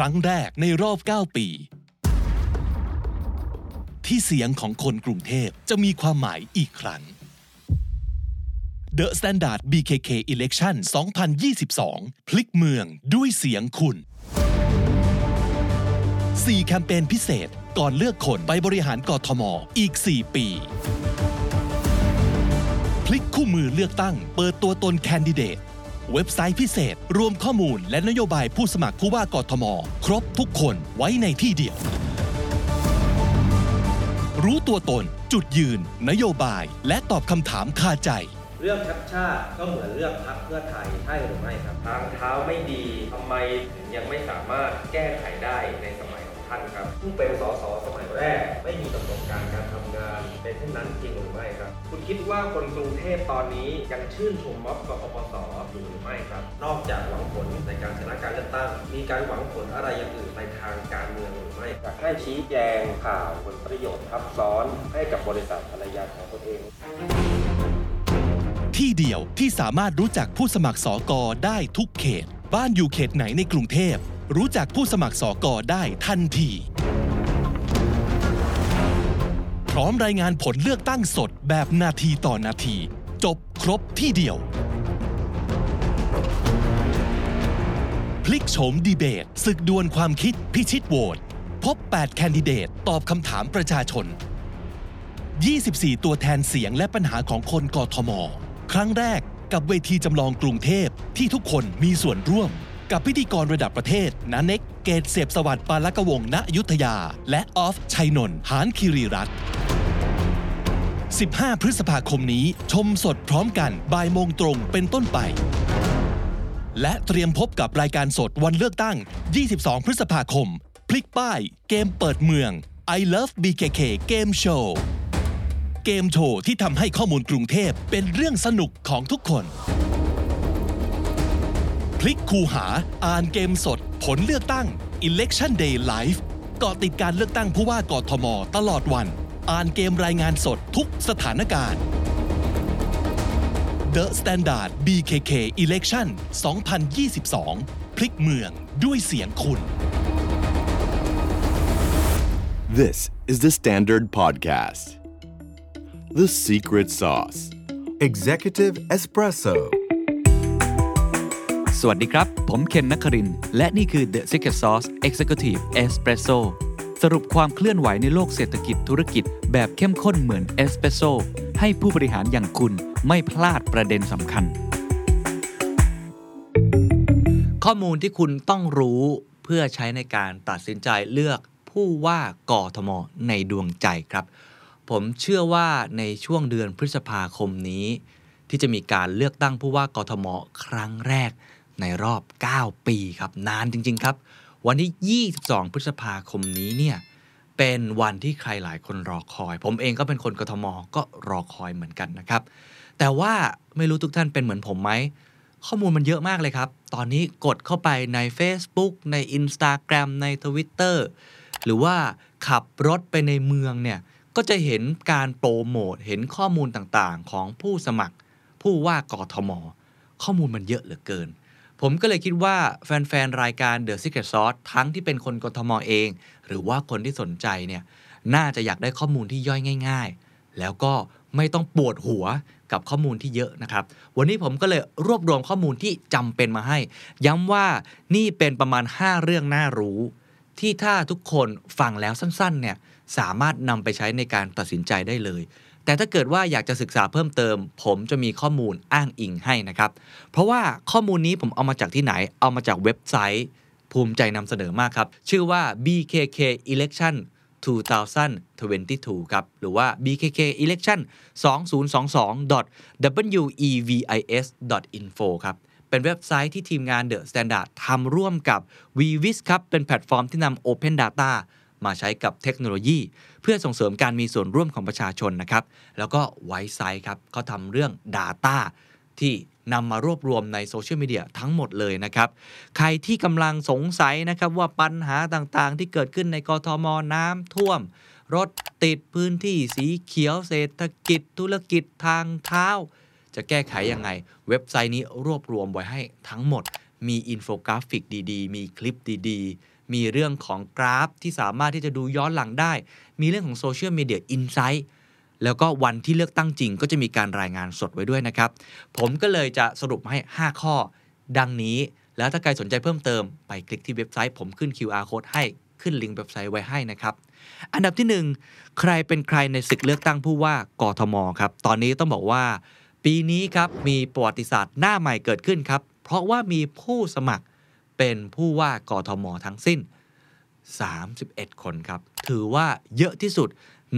ครั้งแรกในรอบ 9 ปี ที่เสียงของคนกรุงเทพจะมีความหมายอีกครั้ง The Standard BKK Election 2022 พลิกเมืองด้วยเสียงคุณ 4 แคมเปญพิเศษก่อนเลือกคนไปบริหารกทมอีก 4 ปี พลิกคู่มือเลือกตั้ง เปิดตัวตนแคนดิเดต เว็บไซต์พิเศษ รวมข้อมูลและนโยบายผู้สมัครผู้ว่ากทม ครบทุกคนไว้ในที่เดียว รู้ตัวตน จุดยืน นโยบาย และตอบคำถามคาใจเรื่องชัดชาติก็เหมือนเรื่องพักเพื่อไทยใช่หรือไม่ครับทางเท้าไม่ดีทำไมถึงยังไม่สามารถแก้ไขได้ในสมัย ท่านครับผู้เป็นสสสมัยแรก ไม่มีประสบการณ์การทำงานเป็นเช่นนั้นจริงหรือไม่ครับ คุณคิดว่าคนกรุงเทพตอนนี้ยังชื่นชมม็อบกปปสอยู่หรือไม่ครับ นอกจากหวังผลในการชนะการเลือกตั้ง มีการหวังผลอะไรอย่างอื่นในทางการเมืองหรือไม่อยากให้ชี้แจงข่าวผลประโยชน์ทับซ้อนให้กับบริษัทภรรยาของตนเองที่เดียวที่สามารถรู้จักผู้สมัครสอกอได้ทุกเขต บ้านอยู่เขตไหนในกรุงเทพ รู้จักผู้สมัครสอกอได้ทันที พร้อมรายงานผลเลือกตั้งสดแบบนาทีต่อนาที จบครบที่เดียว พลิกโฉมดีเบตศึกดวลความคิดพิชิตโหวตพบ 8 แคนดิเดต ตอบคำถามประชาชน 24 ตัวแทนเสียงและปัญหาของคนกทม ครั้งแรกกับเวทีจำลองกรุงเทพที่ทุกคนมีส่วนร่วม กับพิธีกรระดับประเทศนาเน็กเกตเสพสวัสดิ์ปาลกวงณยุทธยา และออฟชัยนนท์หานคิรีรัตน์15 พฤษภาคมนี้ ชมสดพร้อมกันบ่ายโมงตรงเป็นต้นไป และเตรียมพบกับรายการสดวันเลือกตั้ง 22 พฤษภาคม พลิกป้าย เกมเปิดเมือง I Love BKK Game Show เกมโชว์ที่ทำให้ข้อมูลกรุงเทพเป็นเรื่องสนุกของทุกคน ลิกคูหา อ่านเกมสด ผลเลือกตั้ง Election Day Live เกาะติดการเลือกตั้งผู้ว่ากทม ตลอดวัน อ่านเกมรายงานสดทุกสถานการณ์ The Standard BKK Election 2022 พลิกเมืองด้วยเสียงคุณ This is the Standard Podcast. The Secret Sauce. Executive Espresso สวัสดีครับ ผมเคนนักคริน และนี่คือ The Secret Sauce Executive Espresso สรุปความเคลื่อนไหวในโลกเศรษฐกิจธุรกิจ แบบเข้มข้นเหมือนเอสเปรสโซให้ผู้บริหารอย่างคุณไม่พลาดประเด็นสำคัญ ข้อมูลที่คุณต้องรู้เพื่อใช้ในการตัดสินใจเลือกผู้ว่ากอทมในดวงใจครับ ผมเชื่อว่าในช่วงเดือนพฤษภาคมนี้ ที่จะมีการเลือกตั้งผู้ว่ากทม ครั้งแรก ในรอบ 9 ปีครับ นานจริง ๆ ครับ วันที่ 22 พฤษภาคมนี้เนี่ยเป็นวันที่ใครหลายคนรอคอย ผมเองก็เป็นคนกทมก็รอคอยเหมือนกันนะครับ แต่ว่าไม่รู้ทุกท่านเป็นเหมือนผมไหม ข้อมูลมันเยอะมากเลยครับ ตอนนี้กดเข้าไปใน Facebook ใน Instagram ใน Twitter หรือว่าขับรถไปในเมืองเนี่ยก็จะเห็นการโปรโมทเห็นข้อมูลต่างๆ ของผู้สมัครผู้ว่ากทม ข้อมูลมันเยอะเหลือเกิน ผมก็เลยคิดว่าแฟน ๆ รายการ The Secret Sauce ทั้งที่เป็นคนกทมเอง หรือว่าคนที่สนใจเนี่ยน่าจะอยากได้ข้อมูลที่ย่อยง่าย ๆ แล้วก็ไม่ต้องปวดหัวกับข้อมูลที่เยอะนะครับ วันนี้ผมก็เลยรวบรวมข้อมูลที่จำเป็นมาให้ ย้ำว่านี่เป็นประมาณ 5 เรื่องน่ารู้ ที่ถ้าทุกคนฟังแล้วสั้นๆเนี่ยสามารถนำไปใช้ในการตัดสินใจได้เลย แต่ถ้าเกิดว่าอยากจะศึกษาเพิ่มเติม ผมจะมีข้อมูลอ้างอิงให้นะครับ เพราะว่าข้อมูลนี้ผมเอามาจากที่ไหน เอามาจากเว็บไซต์ ภูมิใจนำเสนอมากครับ ชื่อว่า BKK Election 2022 ครับ หรือว่า BKK Election 2022.wevis.info ครับ เป็นเว็บไซต์ที่ทีมงาน The Standard ทำร่วมกับ vvis ครับ เป็นแพลตฟอร์มที่นำ Open Data มาใช้กับเทคโนโลยี เพื่อส่งเสริมการมีส่วนร่วมของประชาชนนะครับ แล้วก็ไวไซต์ครับเขาทำเรื่อง Data ที่นำมารวบรวมในโซเชียลมีเดียทั้งหมดเลยนะครับ ใครที่กำลังสงสัยนะครับว่าปัญหาต่างๆ ที่เกิดขึ้นในกทมน้ำท่วม รถติดพื้นที่สีเขียวเศรษฐกิจ ธุรกิจทางเท้า จะแก้ไขยังไง เว็บไซต์นี้รวบรวมไว้ให้ทั้งหมด มีอินโฟกราฟิกดีๆ มีคลิปดีๆ มีเรื่องของกราฟที่สามารถที่จะดูย้อนหลังได้ มีเรื่องของ social media insight แล้วก็วันที่เลือกตั้งจริงก็จะมีการรายงานสดไว้ด้วยนะครับ ผมก็เลยจะสรุปให้ 5 ข้อ ดังนี้ แล้วถ้าใครสนใจเพิ่มเติมไปคลิกที่เว็บไซต์ผมขึ้น QR code ให้ขึ้นลิงก์เว็บไซต์ไว้ให้นะครับ อันดับที่ 1 ใครเป็นใครในศึกเลือกตั้งผู้ว่ากทมครับ ตอนนี้ต้องบอกว่า ปีนี้ครับมีประวัติศาสตร์หน้าใหม่เกิดขึ้นครับ เพราะว่ามีผู้สมัคร เป็นผู้ว่ากทมทั้งสิ้น 31 คนครับ ถือว่าเยอะที่สุด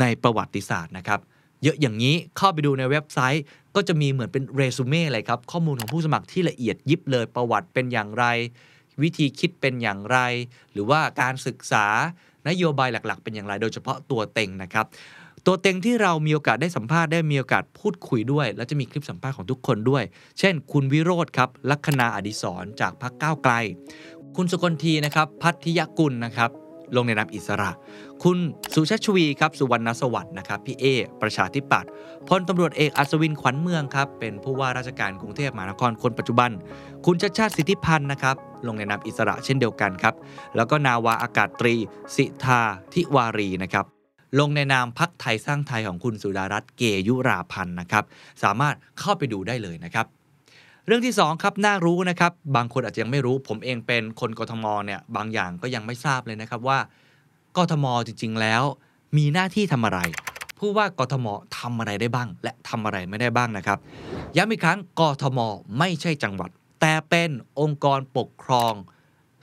ในประวัติศาสตร์นะครับ เยอะอย่างนี้เข้าไปดูในเว็บไซต์ ก็จะมีเหมือนเป็นเรซูเม่เลยครับ ข้อมูลของผู้สมัครที่ละเอียดยิบเลยประวัติเป็นอย่างไร วิธีคิดเป็นอย่างไร หรือว่าการศึกษานโยบายหลักๆ เป็นอย่างไร โดยเฉพาะตัวเต็งนะครับ ตัวเต็งที่เรามีโอกาสได้สัมภาษณ์ได้มีโอกาสพูดคุยด้วย แล้วจะมีคลิปสัมภาษณ์ของทุกคนด้วย เช่น คุณวิโรธครับลัคนาอดิศรจากพรรคก้าวไกล คุณสุกลทีนะครับพัทยกุลนะครับลงในนามอิสระ คุณสุชาชวีครับสุวรรณสวัสดิ์นะครับพี่เอ ประชาธิปัตย์พลตำรวจเอกอัศวินขวัญเมืองครับเป็นผู้ว่าราชการกรุงเทพมหานครคนปัจจุบัน คุณชัดชาติสิทธิพันธ์นะครับลงในนามอิสระเช่นเดียวกันครับ แล้วก็นาวาอากาศตรี สิทาทิวารีนะครับ ลงในนามพักไทยสร้างไทยของคุณสุดารัตน์เกยุราพันธ์นะครับ สามารถเข้าไปดูได้เลยนะครับ เรื่องที่ 2 ครับ น่ารู้นะครับ บางคนอาจจะยังไม่รู้ ผมเองเป็นคนกทมเนี่ยบางอย่างก็ยังไม่ทราบเลยนะครับว่ากทมจริง ๆ แล้ว มีหน้าที่ทำอะไร ผู้ว่ากทมทำอะไรได้บ้าง และทำอะไรไม่ได้บ้างนะครับ ย้ำอีกครั้งกทมไม่ใช่จังหวัด แต่เป็นองค์กรปกครอง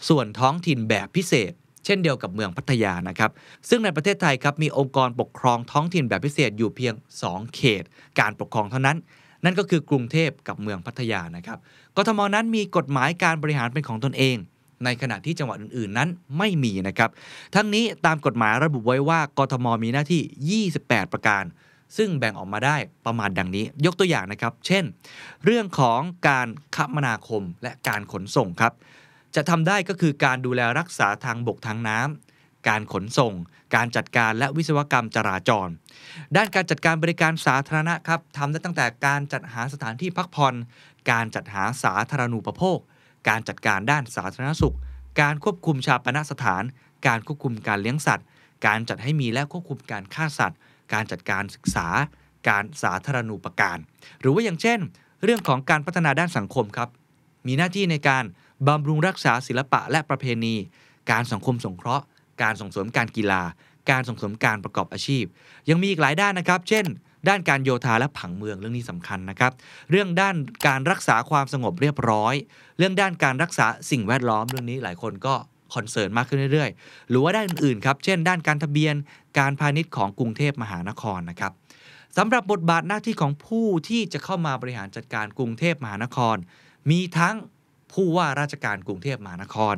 ส่วนท้องถิ่นแบบพิเศษ เช่นเดียวกับเมืองพัทยานะครับ ซึ่งในประเทศไทยครับมีองค์กรปกครองท้องถิ่นแบบพิเศษอยู่เพียง 2 เขต การปกครองเท่านั้น นั่นก็คือกรุงเทพกับเมืองพัทยานะครับกทมนั้นมีกฎหมายการบริหารเป็นของตนเองในขณะที่จังหวัดอื่นๆนั้นไม่มีนะครับ ทั้งนี้ตามกฎหมายระบุไว้ว่ากทมมีหน้าที่ 28 ประการ ซึ่งแบ่งออกมาได้ประมาณดังนี้ ยกตัวอย่างนะครับ เช่น เรื่องของการคมนาคมและการขนส่งครับ จะทำได้ก็คือการดูแลรักษาทางบกทางน้ำการขนส่ง การจัดการและวิศวกรรมจราจร ด้านการจัดการบริการสาธารณะครับทำได้ตั้งแต่การจัดหาสถานที่พักผ่อน การจัดหาสาธารณูปโภค การจัดการด้านสาธารณสุข การควบคุมชาปนสถาน การควบคุมการเลี้ยงสัตว์ การจัดให้มีและควบคุมการฆ่าสัตว์ การจัดการศึกษา การสาธารณูปการ หรือว่าอย่างเช่น เรื่องของการพัฒนาด้านสังคมครับ มีหน้าที่ในการ บำรุงรักษาศิลปะและประเพณี การสังคมสงเคราะห์ การส่งเสริมการกีฬา การส่งเสริมการประกอบอาชีพ ยังมีอีกหลายด้านนะครับ เช่น ด้านการโยธาและผังเมืองเรื่องนี้สำคัญนะครับ เรื่องด้านการรักษาความสงบเรียบร้อย เรื่องด้านการรักษาสิ่งแวดล้อมเรื่องนี้หลายคนก็คอนเซิร์นมากขึ้นเรื่อยๆ หรือว่าด้านอื่นๆ ครับ เช่น ด้านการทะเบียน การพาณิชย์ของกรุงเทพมหานครนะครับสำหรับบทบาทหน้าที่ของผู้ที่จะเข้ามาบริหารจัดการกรุงเทพมหานคร มีทั้ง ผู้ว่าราชการกรุงเทพมหานคร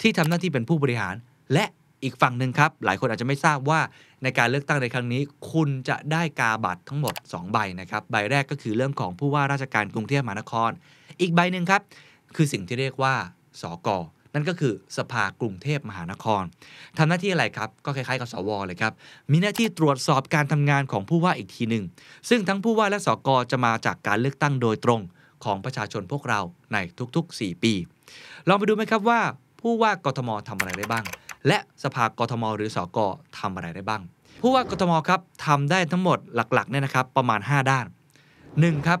ที่ทำหน้าที่เป็นผู้บริหาร และอีกฝั่งหนึ่งครับ หลายคนอาจจะไม่ทราบว่าในการเลือกตั้งในครั้งนี้ คุณจะได้กาบัตรทั้งหมด 2 ใบนะครับใบแรกก็คือเรื่องของผู้ว่าราชการกรุงเทพมหานคร อีกใบหนึ่งครับ คือสิ่งที่เรียกว่าสกนั่นก็คือสภากรุงเทพมหานครทำหน้าที่อะไรครับ ก็คล้ายๆกับสวเลยครับ มีหน้าที่ตรวจสอบการทำงานของผู้ว่าอีกทีหนึ่งซึ่งทั้งผู้ว่าและสกจะมาจากการเลือกตั้งโดยตรง ของประชาชนพวกเราในทุกๆ 4 ปี ลองไปดูไหมครับว่าผู้ว่ากทมทำอะไรได้บ้าง และสภากทม หรือสกทำอะไรได้บ้าง ผู้ว่ากทมครับทำได้ทั้งหมดหลักๆเนี่ยนะครับประมาณ 5 ด้าน 1. ครับ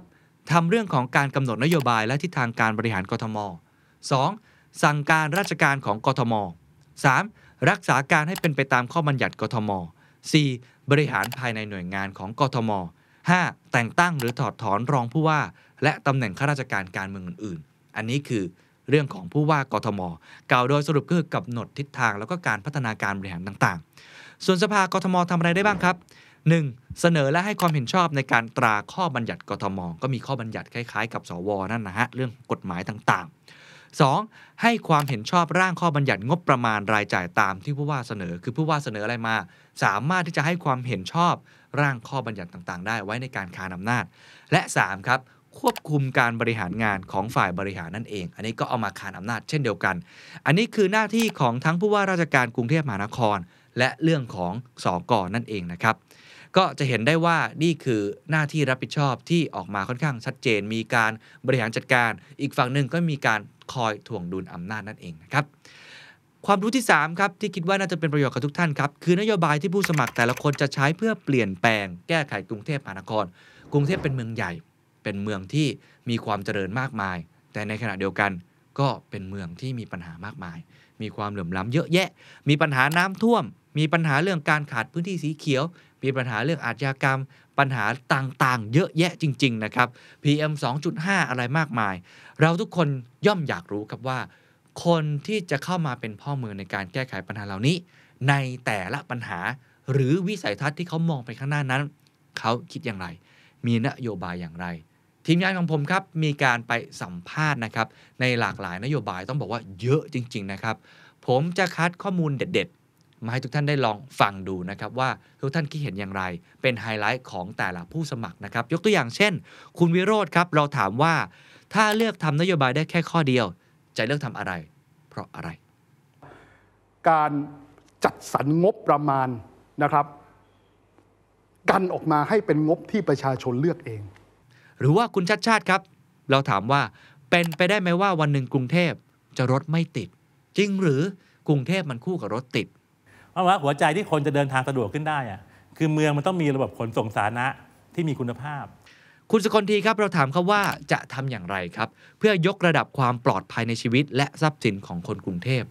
ทำเรื่องของการกำหนดนโยบายและทิศทางการบริหารกทม 2. สั่งการราชการของกทม 3. รักษาการให้เป็นไปตามข้อบัญญัติกทม 4. บริหารภายในหน่วยงานของกทม 5. แต่งตั้งหรือถอดถอนรองผู้ว่า และตำแหน่งข้าราชการการเมืองอื่นๆ อันนี้คือเรื่องของผู้ว่ากทม กล่าวโดยสรุปก็คือกำหนดทิศทางแล้วก็การพัฒนาการบริหารต่างๆ ส่วนสภากทมทำอะไรได้บ้างครับ 1. เสนอและให้ความเห็นชอบในการตราข้อบัญญัติกทม ก็มีข้อบัญญัติคล้ายๆ กับสวนั่นนะฮะเรื่องกฎหมายต่างๆ 2. ให้ความเห็นชอบร่างข้อบัญญัติงบประมาณรายจ่ายตามที่ผู้ว่าเสนอ คือผู้ว่าเสนออะไรมา สามารถที่จะให้ความเห็นชอบร่างข้อบัญญัติต่างๆ ได้ไว้ในการคานอำนาจ และ 3. ครับ ควบคุมการบริหารงานของฝ่ายบริหารนั่นเอง อันนี้ก็เอามาคานอำนาจเช่นเดียวกัน อันนี้คือหน้าที่ของทั้งผู้ว่าราชการกรุงเทพมหานคร และเรื่องของสอกอนั่นเองนะครับ ก็จะเห็นได้ว่านี่คือหน้าที่รับผิดชอบที่ออกมาค่อนข้างชัดเจน มีการบริหารจัดการ อีกฝั่งหนึ่งก็มีการคอยถ่วงดุลอำนาจนั่นเองนะครับความรู้ที่ 3 ครับ ที่คิดว่าน่าจะเป็นประโยชน์กับทุกท่านครับ คือนโยบายที่ผู้สมัครแต่ละคนจะใช้เพื่อเปลี่ยนแปลงแก้ไขกรุงเทพมหานคร กรุงเทพเป็นเมืองใหญ่ เป็นเมืองที่มีความเจริญมากมาย แต่ในขณะเดียวกันก็เป็นเมืองที่มีปัญหามากมาย มีความเหลื่อมล้ำเยอะแยะ มีปัญหาน้ำท่วม มีปัญหาเรื่องการขาดพื้นที่สีเขียว มีปัญหาเรื่องอาชญากรรม ปัญหาต่างๆ เยอะแยะจริง ๆ นะครับ PM 2.5 อะไรมากมาย เราทุกคนย่อมอยากรู้ครับว่า คนที่จะเข้ามาเป็นพ่อเมืองในการแก้ไขปัญหาเหล่านี้ ในแต่ละปัญหา หรือวิสัยทัศน์ที่เขามองไปข้างหน้านั้น เขาคิดอย่างไร มีนโยบายอย่างไรทีมงานของผมครับมีการไปสัมภาษณ์นะครับในหลากหลายนโยบายต้องบอกว่าเยอะจริง ๆ นะครับ ผมจะคัดข้อมูลเด็ด มาให้ทุกท่านได้ลองฟังดูนะครับว่าทุกท่านคิดเห็นอย่างไร เป็นไฮไลท์ของแต่ละผู้สมัครนะครับ ยกตัวอย่างเช่น คุณวิโรธครับ เราถามว่า ถ้าเลือกทำนโยบายได้แค่ข้อเดียว จะเลือกทำอะไร เพราะอะไร การจัดสรรงบประมาณนะครับ กันออกมาให้เป็นงบที่ประชาชนเลือกเอง หรือว่าคุณชัดชาติครับ เราถามว่าเป็นไปได้ไหมว่าวันหนึ่งกรุงเทพจะรถไม่ติด จริงหรือกรุงเทพมันคู่กับรถติด เพราะว่าหัวใจที่คนจะเดินทางสะดวกขึ้นได้อะคือเมืองมันต้องมีระบบขนส่งสาธารณะที่มีคุณภาพ คุณสกลทีครับเราถามเขาว่าจะทำอย่างไรครับ เพื่อยกระดับความปลอดภัยในชีวิต และทรัพย์สินของคนกรุงเทพ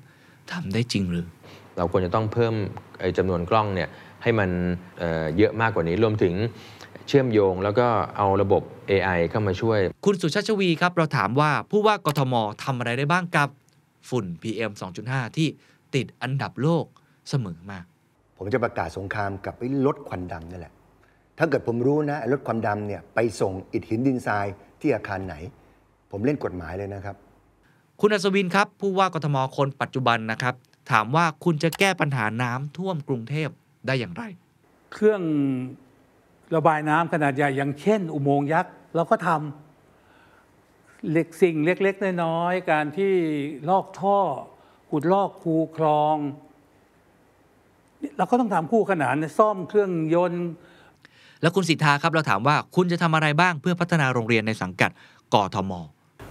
ทำได้จริงหรือ เราควรจะต้องเพิ่มไอ้จำนวนกล้องเนี่ยให้มันเอ่อเยอะมากกว่านี้รวมถึงเชื่อมโยง แล้วก็เอาระบบ AI เข้ามาช่วย คุณสุชาติชวีครับ เราถามว่าผู้ว่ากทมทำอะไรได้บ้างกับฝุ่น PM 2.5 ที่ติดอันดับโลก เสมอมา ผมจะประกาศสงครามกับไอ้รถควันดำนั่นแหละ ถ้าเกิดผมรู้นะไอ้รถควันดำเนี่ยไปส่งอิฐหินดินทรายที่อาคารไหน ผมเล่นกฎหมายเลยนะครับ คุณอัศวินครับ ผู้ว่ากทมคนปัจจุบันนะครับ ถามว่าคุณจะแก้ปัญหาน้ำท่วมกรุงเทพได้อย่างไร เครื่องระบายน้ำขนาดใหญ่อย่างเช่น อุโมงค์ยักษ์เราก็ทำเล็กสิ่งเล็ก ๆ น้อยๆการที่ลอกท่อขุดลอกคูคลอง เนี่ยเราก็ต้องทำคู่ขนานซ่อมเครื่องยนต์ แล้วคุณสิทธาครับเราถามว่าคุณจะทำอะไรบ้างเพื่อพัฒนาโรงเรียนในสังกัดกทม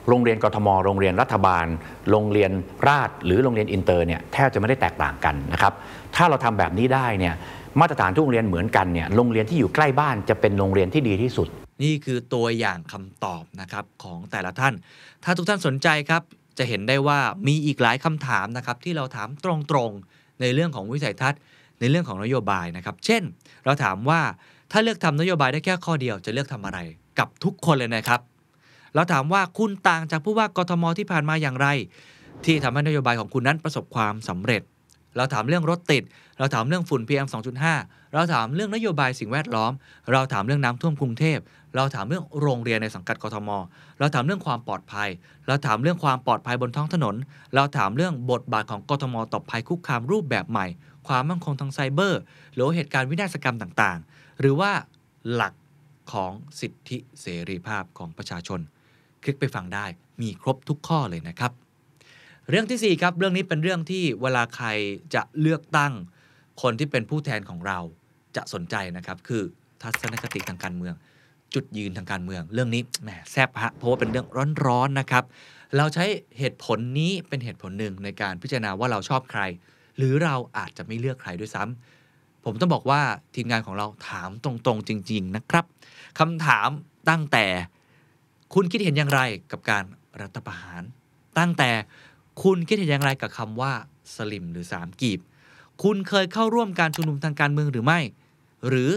โรงเรียนกทม โรงเรียนรัฐบาล โรงเรียนราษฎร์หรือโรงเรียนอินเตอร์เนี่ยแทบจะไม่ได้แตกต่างกันนะครับ ถ้าเราทำแบบนี้ได้เนี่ยมาตรฐานทุกโรงเรียนเหมือนกันเนี่ย โรงเรียนที่อยู่ใกล้บ้านจะเป็นโรงเรียนที่ดีที่สุด นี่คือตัวอย่างคำตอบนะครับของแต่ละท่าน ถ้าทุกท่านสนใจครับ จะเห็นได้ว่ามีอีกหลายคำถามนะครับที่เราถามตรงๆในเรื่องของวิสัยทัศน์ ในเรื่องของนโยบายนะครับ เช่น เราถามว่าถ้าเลือกทำนโยบายได้แค่ข้อเดียวจะเลือกทำอะไรกับทุกคนเลยนะครับ เราถามว่าคุณต่างจากผู้ว่ากทมที่ผ่านมาอย่างไร ที่ทำให้นโยบายของคุณนั้นประสบความสำเร็จ เราถามเรื่องรถติด เราถามเรื่องฝุ่น PM 2.5 เราถามเรื่องนโยบายสิ่งแวดล้อม เราถามเรื่องน้ำท่วมกรุงเทพ เราถามเรื่องโรงเรียนในสังกัดกทม เราถามเรื่องความปลอดภัย เราถามเรื่องความปลอดภัยบนท้องถนน เราถามเรื่องบทบาทของกทมต่อภัยคุกคามรูปแบบใหม่ ความมั่นคงทางไซเบอร์ หรือเหตุการณ์วินาศกรรมต่างๆ หรือว่าหลักของสิทธิเสรีภาพของประชาชน คลิกไปฟังได้มีครบทุกข้อเลยนะครับ เรื่องทีสี่4 ครับ เรื่องนี้เป็นเรื่องที่เวลาใครจะเลือกตั้ง คนที่เป็นผู้แทนของเราจะสนใจนะครับ คือทัศนคติทางการเมือง จุดยืนทางการเมือง เรื่องนี้แหมแซบฮะเพราะว่าเป็นเรื่องร้อนๆนะครับ เราใช้เหตุผลนี้เป็นเหตุผลหนึ่งในการพิจารณาว่าเราชอบใคร หรือเราอาจจะไม่เลือกใครด้วยซ้ำผมต้องบอกว่าทีมงานของเราถามตรงๆจริง ๆนะครับคำถามตั้งแต่คุณคิดเห็นอย่างไรกับการรัฐประหาร ตั้งแต่คุณคิดเห็นอย่างไรกับคำว่าสลิมหรือสามกีบ คุณเคยเข้าร่วมการชุมนุมทางการเมืองหรือไม่ หรือ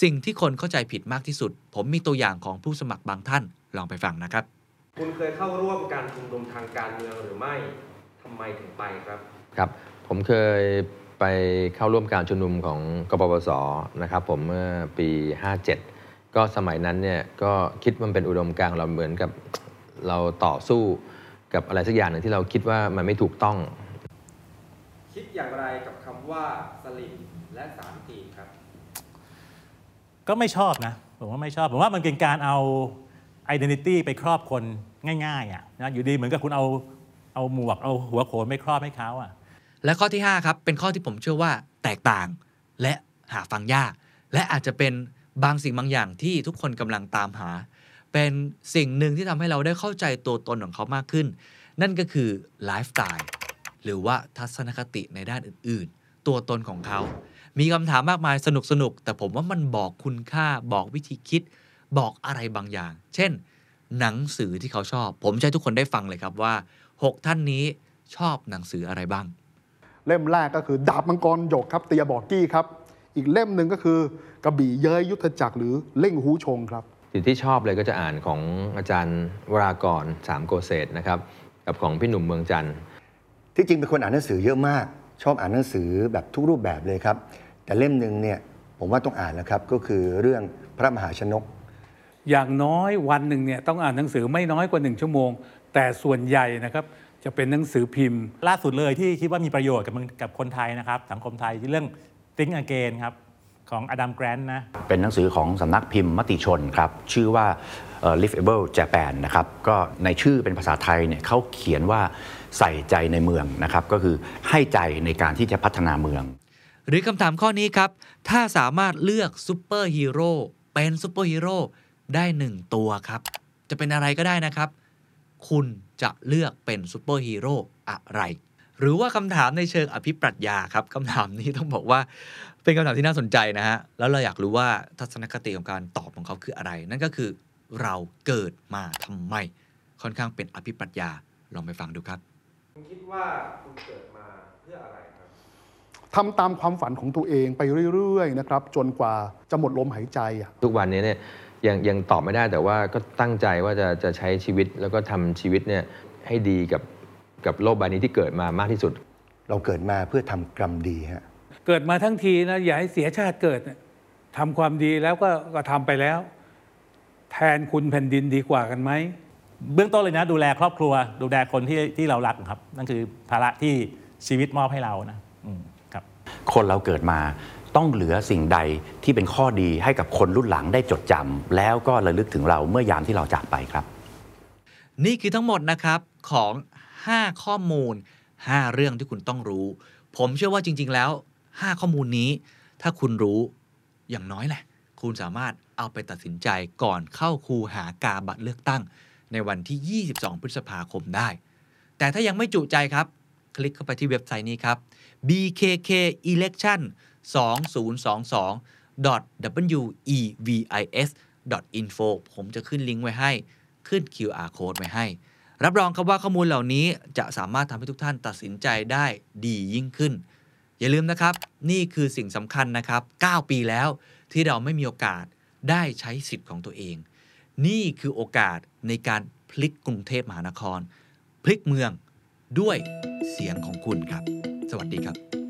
สิ่งที่คนเข้าใจผิดมากที่สุด ผมมีตัวอย่างของผู้สมัครบางท่านลองไปฟังนะครับ คุณเคยเข้าร่วมการชุมนุมทางการเมืองหรือไม่ทำไมถึงไปครับครับ ผมเคยไปเข้าร่วมการชุมนุมของกปปสนะครับผมเมื่อปี 57 ก็สมัยนั้นเนี่ยก็คิดว่ามันเป็นอุดมการณ์เราเหมือนกับเราต่อสู้กับอะไรสักอย่างหนึ่งที่เราคิดว่ามันไม่ถูกต้อง คิดอย่างไรกับคำว่าสลิมและสามกีบครับ ก็ไม่ชอบนะ ผมว่าไม่ชอบ ผมว่ามันเป็นการเอา identity ไปครอบคนง่ายๆอะนะอยู่ดีเหมือนกับคุณเอาเอาหมวกเอาหัวโขนไม่ครอบให้เขาอะและข้อที่ 5 ครับ เป็นข้อที่ผมเชื่อว่าแตกต่าง และหาฟังยาก และอาจจะเป็นบางสิ่งบางอย่างที่ทุกคนกำลังตามหา เป็นสิ่งหนึ่งที่ทำให้เราได้เข้าใจตัวตนของเขามากขึ้น นั่นก็คือไลฟ์สไตล์หรือว่าทัศนคติในด้านอื่น ๆ ตัวตนของเขา มีคำถามมากมายสนุกสนุกๆแต่ผมว่ามันบอกคุณค่าบอกวิธีคิด บอกอะไรบางอย่าง เช่น หนังสือที่เขาชอบ ผมจะให้ทุกคนได้ฟังเลยครับว่า 6 ท่านนี้ชอบหนังสืออะไรบ้าง เล่มแรกก็คือ ดาบมังกรหยกครับเตียบอกกี้ครับ อีกเล่มหนึ่งก็คือกระบี่เย้ยยุทธจักรหรือเล่งหูชงครับสิ่งที่ชอบเลยก็จะอ่านของอาจารย์วรากรสามโกเศษนะครับกับของพี่หนุ่มเมืองจันทร์ที่จริงเป็นคนอ่านหนังสือเยอะมาก ชอบอ่านหนังสือแบบทุกรูปแบบเลยครับ แต่เล่มหนึ่งเนี่ยผมว่าต้องอ่านแล้วครับก็คือเรื่องพระมหาชนก อย่างน้อยวันหนึ่งเนี่ยต้องอ่านหนังสือไม่น้อยกว่าหนึ่งชั่วโมง แต่ส่วนใหญ่นะครับจะเป็นหนังสือพิมพ์ ล่าสุดเลยที่คิดว่ามีประโยชน์กับมึงกับคนไทยนะครับ สังคมไทยที่เรื่อง Think Again ครับของอดัมแกรนต์นะ เป็นหนังสือของสำนักพิมพ์มติชนครับ ชื่อว่าเอ่อ Livable Japan นะครับ ก็ในชื่อเป็นภาษาไทยเนี่ยเขาเขียนว่าใส่ใจในเมืองนะครับ ก็คือให้ใจในการที่จะพัฒนาเมือง หรือคำถามข้อนี้ครับ ถ้าสามารถเลือกซูเปอร์ฮีโร่เป็นซูเปอร์ฮีโร่ได้หนึ่งตัวครับ จะเป็นอะไรก็ได้นะครับ คุณจะเลือกเป็นซูเปอร์ฮีโร่อะไร หรือว่าคำถามในเชิงอภิปรัชญาครับคำถามนี้ต้องบอกว่าเป็นคำถามที่น่าสนใจนะฮะ แล้วเราอยากรู้ว่าทัศนคติของการตอบของเขาคืออะไร นั่นก็คือเราเกิดมาทำไม ค่อนข้างเป็นอภิปรัชญาลองไปฟังดูครับ คุณคิดว่าคุณเกิดมาเพื่ออะไร ทำตามความฝันของตัวเองไปเรื่อยๆนะครับจนกว่าจะหมดลมหายใจอะทุกวันนี้เนี่ยยังยังตอบไม่ได้แต่ว่าก็ตั้งใจว่าจะจะใช้ชีวิตแล้วก็ทำชีวิตเนี่ยให้ดีกับกับโลกใบนี้ที่เกิดมามากที่สุด เราเกิดมาเพื่อทำกรรมดีฮะเกิดมาทั้งทีนะอย่าให้เสียชาติเกิดเนี่ยทำความดีแล้วก็ก็ทำไปแล้ว แทนคุณแผ่นดินดีกว่ากันไหมเบื้องต้นเลยนะดูแลครอบครัว ดูแลคนที่ที่เรารักครับ นั่นคือภาระที่ชีวิตมอบให้เรานะอืมครับ คนเราเกิดมาต้องเหลือสิ่งใดที่เป็นข้อดีให้กับคนรุ่นหลังได้จดจำแล้วก็ระลึกถึงเราเมื่อยามที่เราจากไปครับ นี่คือทั้งหมดนะครับของ 5 ข้อมูล 5 เรื่องที่คุณต้องรู้ ผมเชื่อว่าจริง ๆ แล้ว 5 ข้อมูลนี้ ถ้าคุณรู้อย่างน้อยแหละ คุณสามารถเอาไปตัดสินใจก่อนเข้าคูหากาบัตรเลือกตั้ง ในวันที่ 22 พฤษภาคมได้ แต่ถ้ายังไม่จุใจครับ คลิกเข้าไปที่เว็บไซต์นี้ครับ bkk election 2022 wevis info ผมจะขึ้นลิงก์ไว้ให้ขึ้น QR code ไว้ให้ รับรองครับว่าข้อมูลเหล่านี้จะสามารถทำให้ทุกท่านตัดสินใจได้ดียิ่งขึ้น อย่าลืมนะครับ นี่คือสิ่งสำคัญนะครับ 9 ปีแล้วที่เราไม่มีโอกาสได้ใช้สิทธิ์ของตัวเอง นี่คือโอกาสในการพลิกกรุงเทพมหานคร พลิกเมือง ด้วยเสียงของคุณครับ สวัสดีครับ